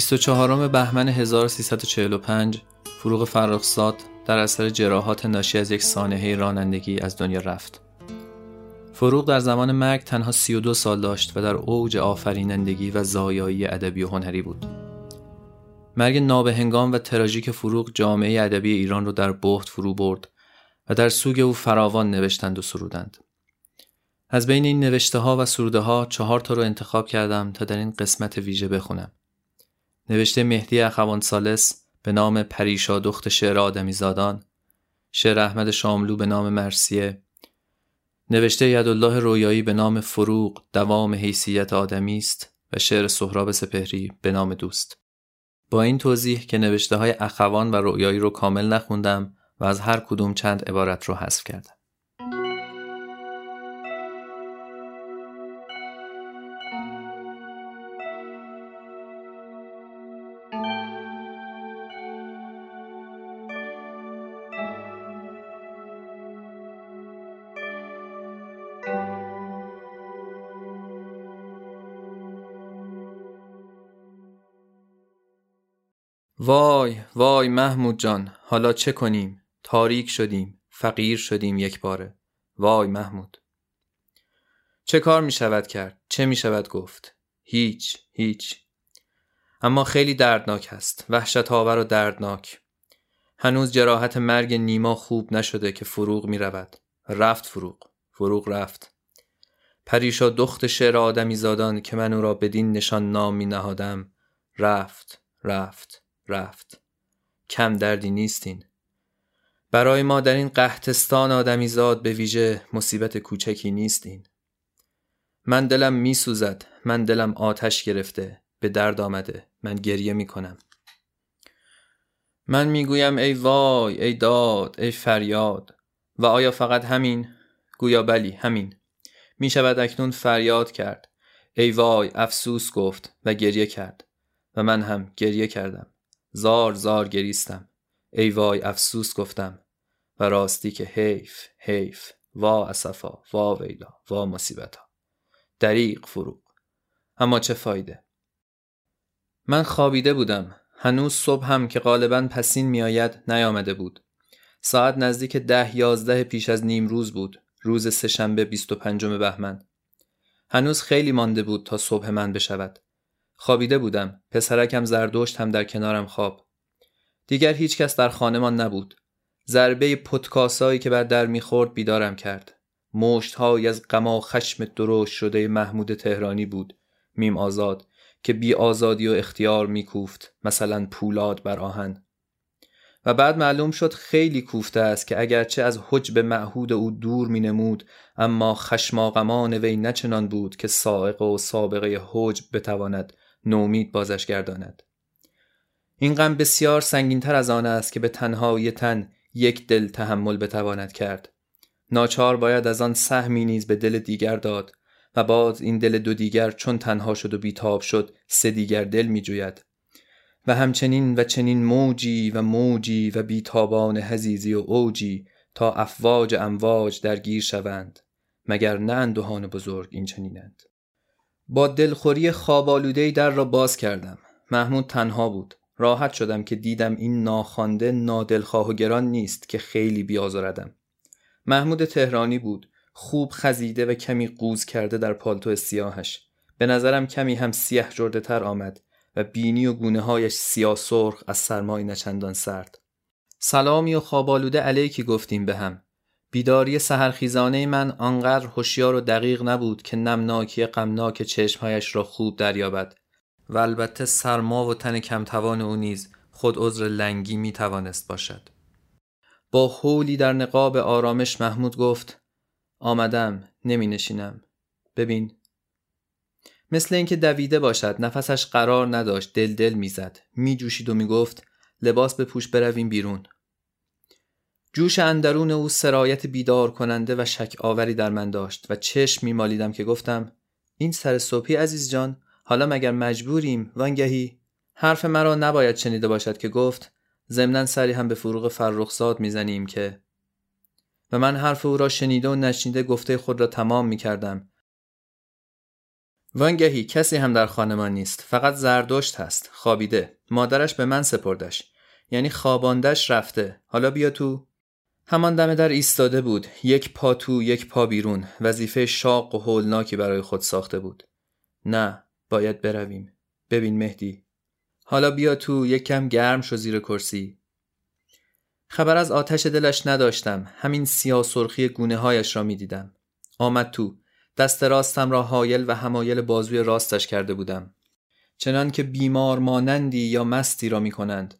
24 بهمن 1345 فروغ فرخزاد در اثر جراحات ناشی از یک سانحه رانندگی از دنیا رفت. فروغ در زمان مرگ تنها 32 سال داشت و در اوج آفرینندگی و زایایی ادبی و هنری بود. مرگ نابهنگام و تراژیک فروغ جامعه ادبی ایران را در بحت فرو برد و در سوگ او فراوان نوشتند و سرودند. از بین این نوشته ها و سروده ها چهار تا رو انتخاب کردم تا در این قسمت ویژه بخونم. نوشته مهدی اخوان سالس به نام پریشا دخت شعر آدمی زادان شعر احمد شاملو به نام مرسیه نوشته یدالله رویایی به نام فروغ دوام حیثیت آدمی است و شعر سهراب سپهری به نام دوست. با این توضیح که نوشته های اخوان و رویایی رو کامل نخوندم و از هر کدوم چند عبارت رو حذف کردم. وای وای محمود جان حالا چه کنیم؟ تاریک شدیم فقیر شدیم یک باره. وای محمود. چه کار می شود کرد؟ چه می شود گفت؟ هیچ هیچ. اما خیلی دردناک است وحشت آور و دردناک. هنوز جراحت مرگ نیما خوب نشده که فروغ می رود رفت فروغ فروغ رفت. پریشا دخت شعر آدمی زادان که من او را بدین نشان نام می نهادم رفت رفت. رفت. کم دردی نیستین. برای ما در این قهتستان آدمی زاد به ویژه مصیبت کوچکی نیستین. من دلم میسوزد من دلم آتش گرفته به درد آمده من گریه می‌کنم. من می‌گویم ای وای ای داد ای فریاد. و آیا فقط همین؟ گویا بلی همین. می شود اکنون فریاد کرد. ای وای افسوس گفت و گریه کرد. و من هم گریه کردم. زار زار گریستم. ای وای افسوس گفتم. و راستی که حیف حیف. وا اسفا وا ویلا وا مصیبتا. دریق فروغ. اما چه فایده؟ من خوابیده بودم. هنوز صبح هم که غالبا پسین میآید نیامده بود. ساعت نزدیک ده یازده پیش از نیم روز بود. روز سهشنبه بیست و پنجم بهمن. هنوز خیلی مانده بود تا صبح من بشود. خوابیده بودم. پسرکم زردشت هم در کنارم خواب. دیگر هیچ کس در خانهمان نبود. ضربه پتکاسایی که بر در می‌خورد بیدارم کرد. مشت از غما خشم درشت شده محمود تهرانی بود. میم آزاد که بی آزادی و اختیار میکوفت. مثلا پولاد بر آهن. و بعد معلوم شد خیلی کوفته است که اگرچه از حجب معهود او دور می نمود اما خشماغمان وی نچنان بود که سائق و سابقه حجب بتواند نومید بازش گرداند. این غم بسیار سنگینتر از آن است که به تنهایی تن یک دل تحمل بتواند کرد. ناچار باید از آن سهمی نیز به دل دیگر داد و باز این دل دو دیگر چون تنها شد و بیتاب شد سه دیگر دل می جوید و همچنین و چنین موجی و موجی و بیتابان حزیزی و اوجی تا افواج امواج درگیر شوند مگر نه اندوهان بزرگ این چنینند با دلخوری خوابالودهی در را باز کردم. محمود تنها بود. راحت شدم که دیدم این ناخوانده نادلخواه و گران نیست که خیلی بیازاردم. محمود تهرانی بود. خوب خزیده و کمی قوز کرده در پالتو سیاهش. به نظرم کمی هم سیاه جرده تر آمد و بینی و گونه هایش سیاه سرخ از سرمای نچندان سرد. سلامی و خوابالوده علیکی گفتیم به هم. بیداری سهرخیزانه من آنقدر هوشیار و دقیق نبود که نمناکی غمناک چشمهایش را خوب دریابد. و البته سرما و تن کمتوان او نیز خود عذر لنگی می توانست باشد. با حولی در نقاب آرامش محمود گفت آمدم نمی نشینم ببین. مثل اینکه دویده باشد نفسش قرار نداشت دل دل می‌زد. می جوشید و می گفت لباس به پوش برویم بیرون. جوش اندرون او سرایت بیدار کننده و شک آوری در من داشت و چشم میمالیدم که گفتم این سر صبحی عزیز جان حالا مگر مجبوریم وانگهی حرف مرا نباید شنیده باشد که گفت ضمنا سری هم به فروغ فرخزاد می‌زنیم که و من حرف او را شنیده و نشنیده گفته خود را تمام می کردم. وانگهی کسی هم در خانمان نیست فقط زردشت هست خوابیده مادرش به من سپردش یعنی خواباندش رفته حالا بیا تو همان دم در ایستاده بود. یک پا تو یک پا بیرون. وظیفه شاق و هولناکی برای خود ساخته بود. نه باید برویم. ببین مهدی. حالا بیا تو یک کم گرم شو زیر کرسی. خبر از آتش دلش نداشتم. همین سیاه سرخی گونه هایش را می دیدم. آمد تو. دست راستم را حایل و همایل بازوی راستش کرده بودم. چنان که بیمار مانندی یا مستی را می کنند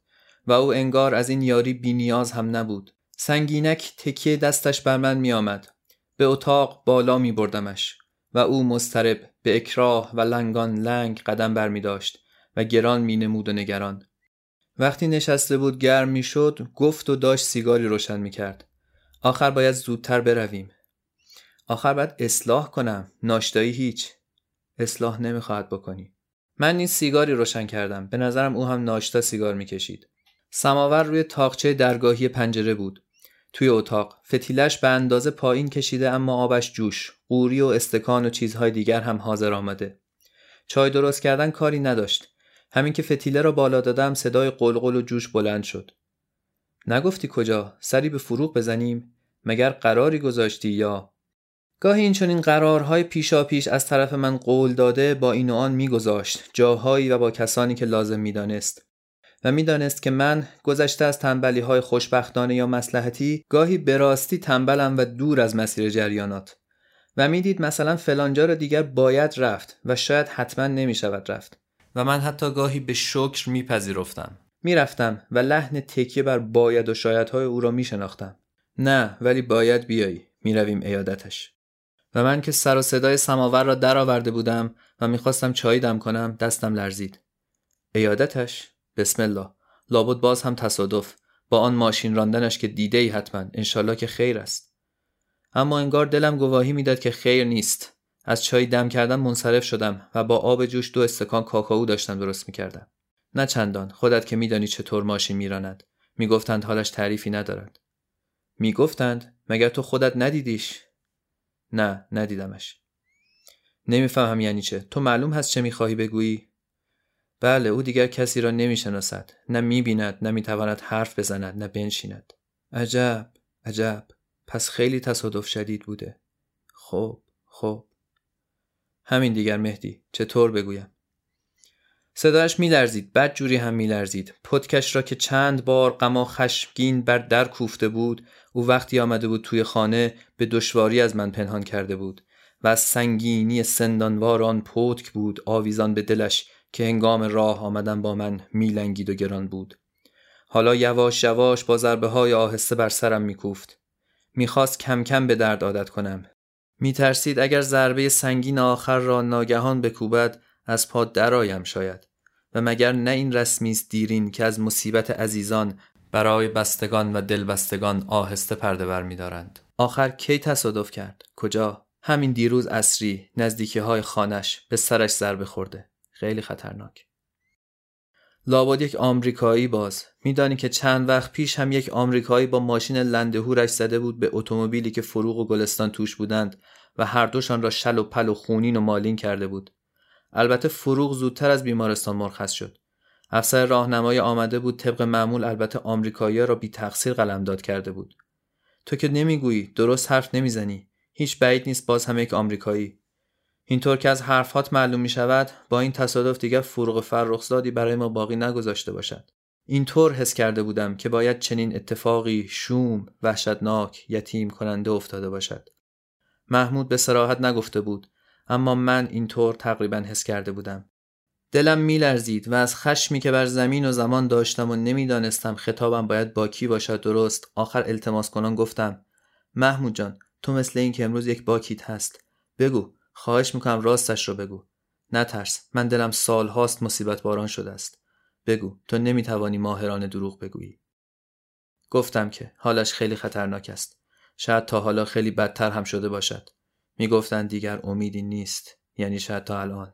و او انگار از این یاری بینیاز هم نبود. سنگینک تکیه دستش بر من می آمد. به اتاق بالا می بردمش و او مسترب به اکراه و لنگان لنگ قدم بر می داشت و گران می نمود و نگران. وقتی نشسته بود گرم می شد گفت و داشت سیگاری روشن می کرد. آخر باید زودتر برویم. آخر باید اصلاح کنم. ناشتایی هیچ. اصلاح نمی‌خواهد بکنی. من نیز سیگاری روشن کردم. به نظرم او هم ناشتا سیگار می‌کشید سماور روی تاقچه درگاهی پنجره بود. توی اتاق. فتیلش به اندازه پایین کشیده اما آبش جوش. قوری و استکان و چیزهای دیگر هم حاضر آمده چای درست کردن کاری نداشت. همین که فتیله را بالا دادم صدای قلقل و جوش بلند شد. نگفتی کجا؟ سری به فروغ بزنیم؟ مگر قراری گذاشتی یا؟ گاهی این چنین قرارهای پیشا پیش از طرف من قول داده با این و آن میگذاشت. جاهایی و با کسانی که لازم می‌دانست. و می‌دانست که من گذشته از تنبلی های خوشبختانه یا مسلحتی گاهی به راستی تنبلم و دور از مسیر جریانات. و می‌دید مثلا فلانجا را دیگر باید رفت و شاید حتما نمی شود رفت. و من حتی گاهی به شکر میپذیرفتم. می‌رفتم و لحن تکیه بر باید و شایدهای او را میشناختم. نه ولی باید بیایی. می‌رویم ایادتش و من که سر و صدای سماور را درآورده بودم و می‌خواستم چای دم کنم دستم لرزید. ایادتش بسم الله. لابد باز هم تصادف. با آن ماشین راندنش که دیده ای حتما. انشالله که خیر است. اما انگار دلم گواهی می‌داد که خیر نیست. از چای دم کردن منصرف شدم و با آب جوش دو استکان کاکائو داشتم درست می‌کردم. نه چندان. خودت که میدانی چطور ماشین میراند. می‌گفتند حالش تعریفی ندارد. می‌گفتند مگر تو خودت ندیدیش؟ نه ندیدمش. نمی‌فهمم یعنی چه. تو معلوم هست چه می‌خواهی بگویی؟ بله او دیگر کسی را نمی‌شناسد. نه می‌بیند نه می‌تواند حرف بزند نه بنشیند. عجب عجب. پس خیلی تصادف شدید بوده. خب خب. همین دیگر مهدی چطور بگویم؟ صدایش میلرزید بد جوری هم میلرزید. پتکش را که چند بار غم خشمگین بر در کوفته بود او وقتی آمده بود توی خانه به دشواری از من پنهان کرده بود و از سنگینی سندانوار آن پتک بود آویزان به دلش که هنگام راه آمدن با من میلنگید و گران بود. حالا یواش یواش با ضربه های آهسته بر سرم میکوفت. می‌خواست کم کم به درد عادت کنم. میترسید اگر ضربه سنگین آخر را ناگهان بکوبد از پا درآیم شاید. و مگر نه این رسمی است دیرین که از مصیبت عزیزان برای بستگان و دلبستگان آهسته پرده بر میدارند آخر کی تصادف کرد؟ کجا؟ همین دیروز اصری نزدیکی های خانش به سرش ضربه خورده. خیلی خطرناک. لابد یک آمریکایی باز. میدانی که چند وقت پیش هم یک آمریکایی با ماشین لندهورش زده بود به اتومبیلی که فروغ و گلستان توش بودند و هر دوشان را شل و پل و خونین و مالین کرده بود. البته فروغ زودتر از بیمارستان مرخص شد. افسر راهنمای آمده بود طبق معمول البته آمریکایی را بی تقصیر قلمداد کرده بود. تو که نمی‌گویی درست حرف نمی‌زنی. هیچ بعید نیست باز هم یک آمریکایی. اینطور که از حرفات معلوم می شود با این تصادف دیگر فروغ فرخزادی برای ما باقی نگذاشته باشد. اینطور حس کرده بودم که باید چنین اتفاقی شوم وحشتناک یتیم کننده افتاده باشد. محمود به سراحت نگفته بود اما من اینطور تقریبا حس کرده بودم. دلم میلرزید و از خشمی که بر زمین و زمان داشتم و نمی‌دانستم خطابم باید با کی باشد درست آخر التماس کنان گفتم محمود جان تو مثل این که امروز یک باکیت هست. بگو خواهش می‌کنم راستش رو بگو. نترس. من دلم سال هاست مصیبت باران شده است. بگو تو نمی‌توانی ماهران دروغ بگویی. گفتم که حالش خیلی خطرناک است. شاید تا حالا خیلی بدتر هم شده باشد. می‌گفتند دیگر امیدی نیست. یعنی شاید تا الان.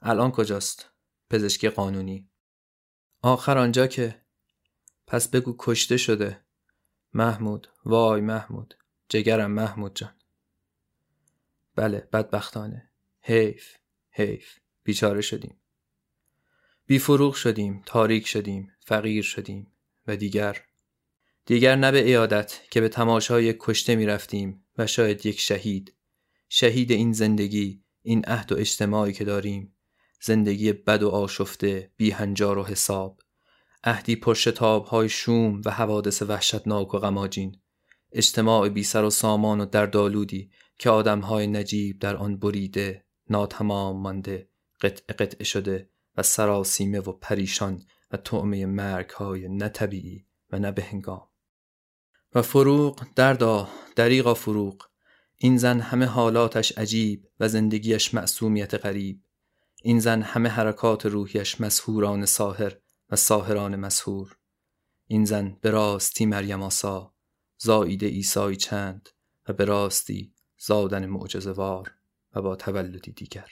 الان کجاست؟ پزشکی قانونی. آخر آنجا که. پس بگو کشته شده. محمود. وای محمود. جگرم محمود جان. بله بدبختانه. حیف حیف. بیچاره شدیم. بی فروغ شدیم تاریک شدیم فقیر شدیم و دیگر. دیگر نه به ایادت که به تماشای کشته می رفتیم و شاید یک شهید. شهید این زندگی این عهد و اجتماعی که داریم. زندگی بد و آشفته بی هنجار و حساب. عهدی پرشتاب های شوم و حوادث وحشتناک و غماجین. اجتماع بی سر و سامان و دردالودی که آدم های نجیب در آن بریده ناتمام مانده قطع قطع شده و سراسیمه و پریشان و طعمه مرگ های نه و نه بهنگام. و فروغ دردا دریغا فروغ. این زن همه حالاتش عجیب و زندگیش معصومیت غریب. این زن همه حرکات روحیش مسهوران ساهر و ساهران مسهور این زن به راستی مریم آسا زایید ایسای چند و به راستی زادن معجزوار و با تولدی دیگر.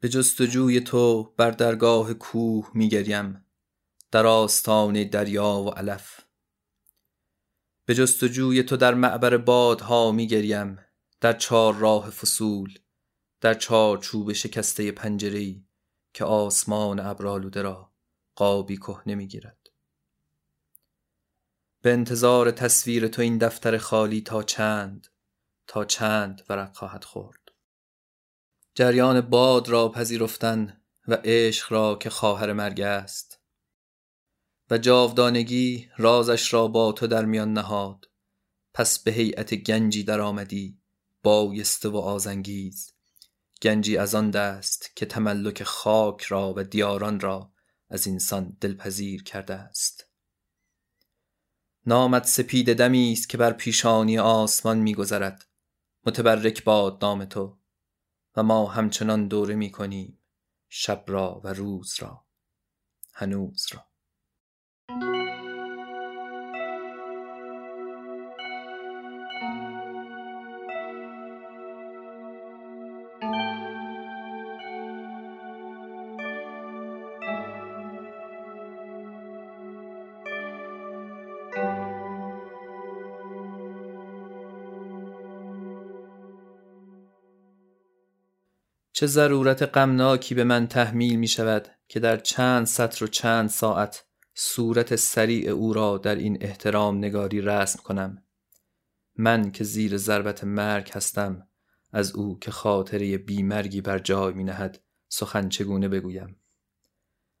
به جستجوی تو بر درگاه کوه میگریم در آستان دریا و علف. به جستجوی تو در معبر بادها میگریم در چار راه فصول در چار چوب شکسته پنجری که آسمان ابرالوده را قابی کهنه می‌گیرد. به انتظار تصویر تو این دفتر خالی تا چند تا چند ورق خواهد خورد. جریان باد را پذیرفتن و عشق را که خواهر مرگ است و جاودانگی رازش را با تو در میان نهاد. پس به هیئت گنجی در آمدی بایسته و آزنگیز. گنجی از آن دست که تملک خاک را و دیاران را از انسان دلپذیر کرده است. نامت سپید دمی است که بر پیشانی آسمان میگذرد. متبرک باد نام تو و ما همچنان دوره می کنیم شب را و روز را هنوز را. چه ضرورت غمناکی به من تحمیل می شود که در چند سطر و چند ساعت صورت سریع او را در این احترام نگاری رسم کنم. من که زیر ضربت مرگ هستم از او که خاطره بیمرگی بر جای می نهد سخن چگونه بگویم؟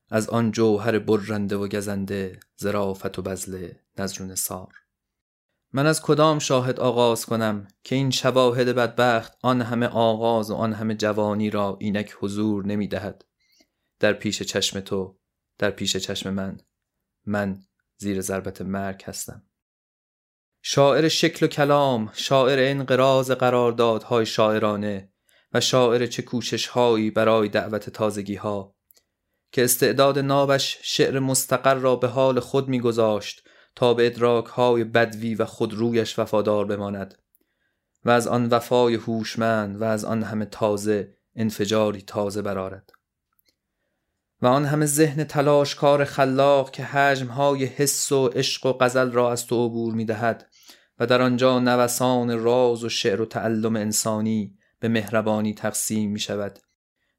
از آن جوهر برنده و گزنده زرافت و بزله نزرون سار من از کدام شاهد آغاز کنم که این شواهد بدبخت آن همه آغاز و آن همه جوانی را اینک حضور نمی دهد؟ در پیش چشم تو در پیش چشم من. من زیر ضربت مرگ هستم. شاعر شکل و کلام شاعر انقراض قراردادهای شاعرانه و شاعر چه کوشش هایی برای دعوت تازگی ها که استعداد نابش شعر مستقر را به حال خود میگذاشت تا به ادراک های بدوی و خودرویش وفادار بماند و از آن وفای هوشمند و از آن همه تازه انفجاری تازه برارد و آن همه ذهن تلاشکار خلاق که های حس و عشق و غزل را از تو عبور می دهد و در آنجا نوسان راز و شعر و تعلم انسانی به مهربانی تقسیم می شود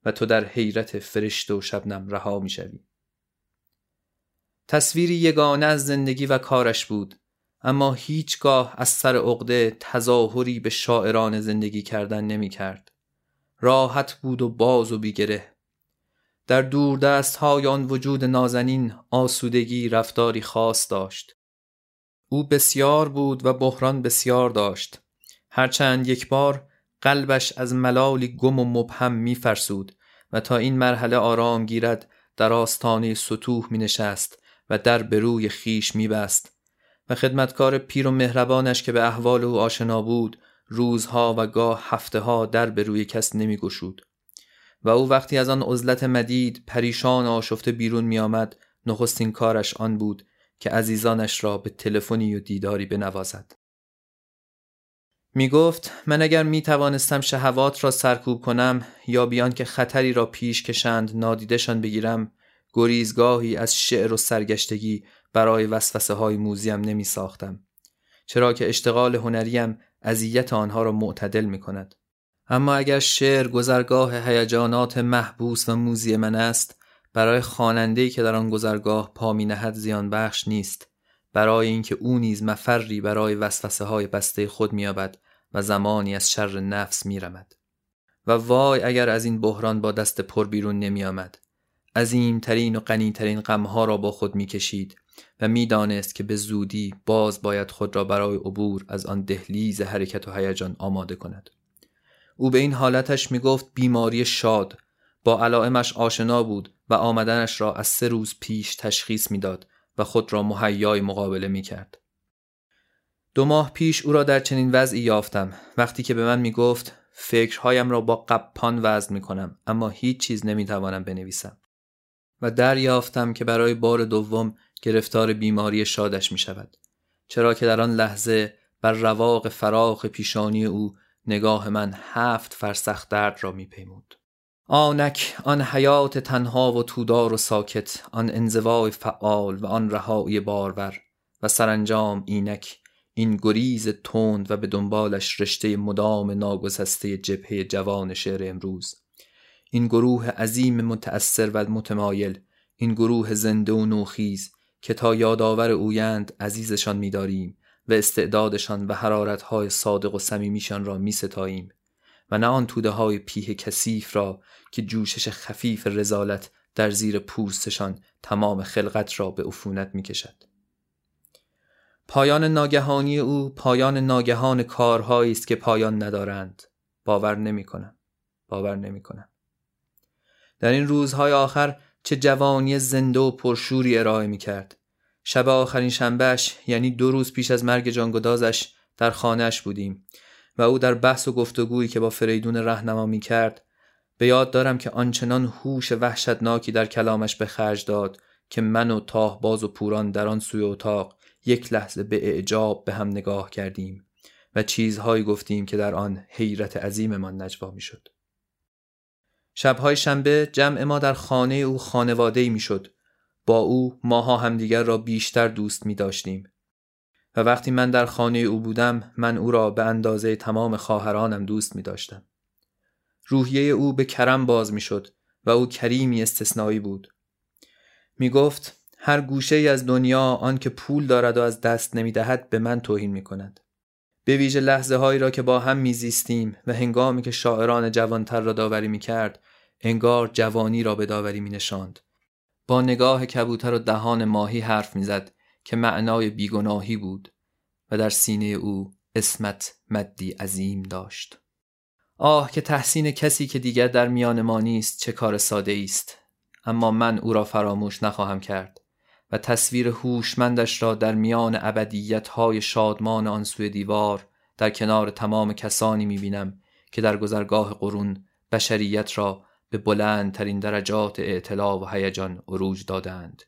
و تو در حیرت فرشت و شبنم رها می شوی. تصویری یگانه از زندگی و کارش بود اما هیچگاه از سر عقده تظاهری به شاعران زندگی کردن نمی کرد. راحت بود و باز و بیگره در دور دست های آن وجود نازنین آسودگی رفتاری خاص داشت او بسیار بود و بحران بسیار داشت هرچند یک بار قلبش از ملالی گم و مبهم می فرسود و تا این مرحله آرام گیرد در آستانه سطوح می نشست و در به خیش میبست و خدمتکار پیر و مهربانش که به احوال او آشنا بود روزها و گاه هفته ها در به کس نمی گشود. و او وقتی از آن عزلت مدید پریشان آشفته بیرون می آمد نخستین کارش آن بود که عزیزانش را به تلفنی و دیداری بنوازد. می گفت من اگر می توانستم شهوات را سرکوب کنم یا بیان که خطری را پیش کشند نادیدشان بگیرم گریزگاهی از شعر و سرگشتگی برای وسوسه های موزیم نمی ساختم. چرا که اشتغال هنریم اذیت آنها را معتدل می کند. اما اگر شعر گذرگاه هیجانات محبوس و موزی من است برای خواننده‌ای که در آن گذرگاه پا می نهد زیان بخش نیست. برای اینکه او نیز مفری برای وسوسه های بسته خود مییابد و زمانی از شر نفس میرمد. و وای اگر از این بحران با دست پر بیرون نمی آمد عظیمترین و غنیترین غمها را با خود می‌کشید و می‌دانست که به زودی باز باید خود را برای عبور از آن دهلیز حرکت و هیجان آماده کند. او به این حالتش می‌گفت بیماری شاد. با علائمش آشنا بود و آمدنش را از سه روز پیش تشخیص می‌داد و خود را مهیای مقابله می کرد. دو ماه پیش او را در چنین وضعی یافتم. وقتی که به من می گفت فکرهایم را با قپان وزن می کنم اما هیچ چیز نمی توانم بنویسم. و دریافتم که برای بار دوم گرفتار بیماری شادش می شود چرا که در آن لحظه بر رواق فراخ پیشانی او نگاه من هفت فرسخ درد را می پیمود. آنک آن حیات تنها و تودار و ساکت آن انزوای فعال و آن رهایی بارور و سرانجام اینک این گریز تند و به دنبالش رشته مدام ناگسسته جبهه جوان شعر امروز این گروه عظیم متأثر و متمایل این گروه زنده و نوخیز که تا یادآور اویند عزیزشان می‌داریم و استعدادشان و حرارتهای صادق و صمیمیشان را میستاییم و نه آن توده های پیه کثیف را که جوشش خفیف رزالت در زیر پوستشان تمام خلقت را به عفونت می کشد. پایان ناگهانی او پایان ناگهان کارهایی است که پایان ندارند باور نمی کنم. باور نمی کنم. در این روزهای آخر چه جوانی زنده و پرشوری ارائه می کرد. شب آخرین شنبهش یعنی دو روز پیش از مرگ جانگدازش در خانهش بودیم و او در بحث و گفتگویی که با فریدون رهنما می کرد به یاد دارم که آنچنان هوش وحشتناکی در کلامش به خرج داد که من و تاه باز و پوران در آن سوی اتاق یک لحظه به اعجاب به هم نگاه کردیم و چیزهایی گفتیم که در آن حیرت عظیممان نجوا می‌شد. شبهای شنبه جمع ما در خانه او خانواده می شد. با او ماها همدیگر را بیشتر دوست می داشتیم. و وقتی من در خانه او بودم من او را به اندازه تمام خواهرانم دوست می داشتم. روحیه او به کرم باز می شد و او کریمی استثنایی بود. می گفت هر گوشه ای از دنیا آن که پول دارد و از دست نمی دهد به من توهین می کند. به ویژه لحظه هایی را که با هم میزیستیم و هنگامی که شاعران جوانتر را داوری می کرد انگار جوانی را به داوری می نشاند. با نگاه کبوتر و دهان ماهی حرف می‌زد که معنای بیگناهی بود و در سینه او اسمت مدی عظیم داشت. آه که تحسین کسی که دیگر در میان ما نیست چه کار ساده است اما من او را فراموش نخواهم کرد و تصویر هوشمندش را در میان ابدیت های شادمان آن سوی دیوار در کنار تمام کسانی می‌بینم که در گذرگاه قرون بشریت را به بلندترین درجات اعتلا و هیجان عروج دادند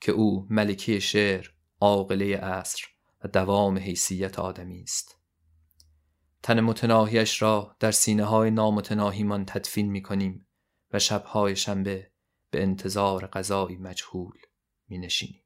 که او ملکی شعر عاقله عصر و دوام حیثیت آدمی است تن متناهیش را در سینه های نامتناهیمان تدفین می کنیم و شبهای شنبه به انتظار غذایی مجهول می نشینیم.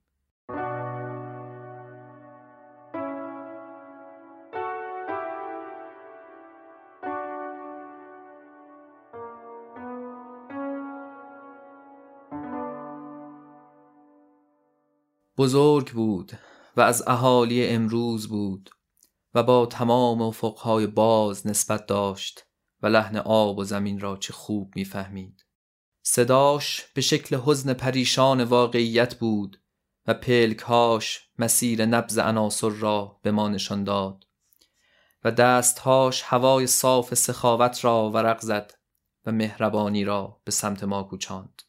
بزرگ بود و از اهالی امروز بود و با تمام افقهای باز نسبت داشت و لحن آب و زمین را چه خوب می‌فهمید. صداش به شکل حزن پریشان واقعیت بود و پلکهاش مسیر نبز عناصر را به ما نشان داد و دستهاش هوای صاف سخاوت را ورق زد و مهربانی را به سمت ما کوچاند.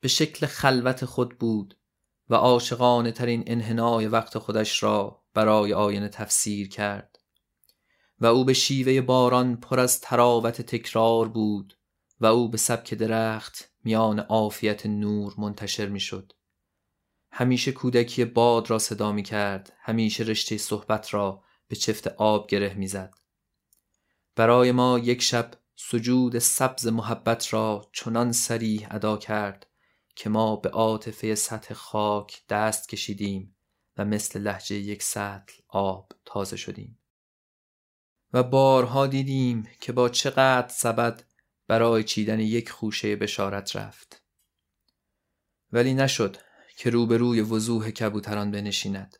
به شکل خلوت خود بود و عاشقانه ترین انحنای وقت خودش را برای آینه تفسیر کرد و او به شیوه باران پر از تراوت تکرار بود و او به سبک درخت میان عافیت نور منتشر می‌شد. همیشه کودکی باد را صدا می کرد همیشه رشته صحبت را به چفت آب گره می‌زد. برای ما یک شب سجود سبز محبت را چنان سریح ادا کرد که ما به عاطفه سطح خاک دست کشیدیم و مثل لحجه یک سطل آب تازه شدیم. و بارها دیدیم که با چقدر سبد برای چیدن یک خوشه بشارت رفت. ولی نشد که روبروی وضوح کبوتران بنشیند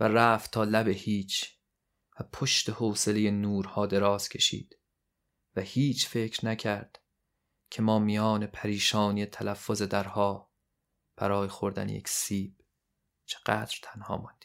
و رفت تا لب هیچ و پشت حوصله نورها دراز کشید و هیچ فکر نکرد که ما میان پریشانی تلفظ درها برای خوردن یک سیب چقدر تنها ماندیم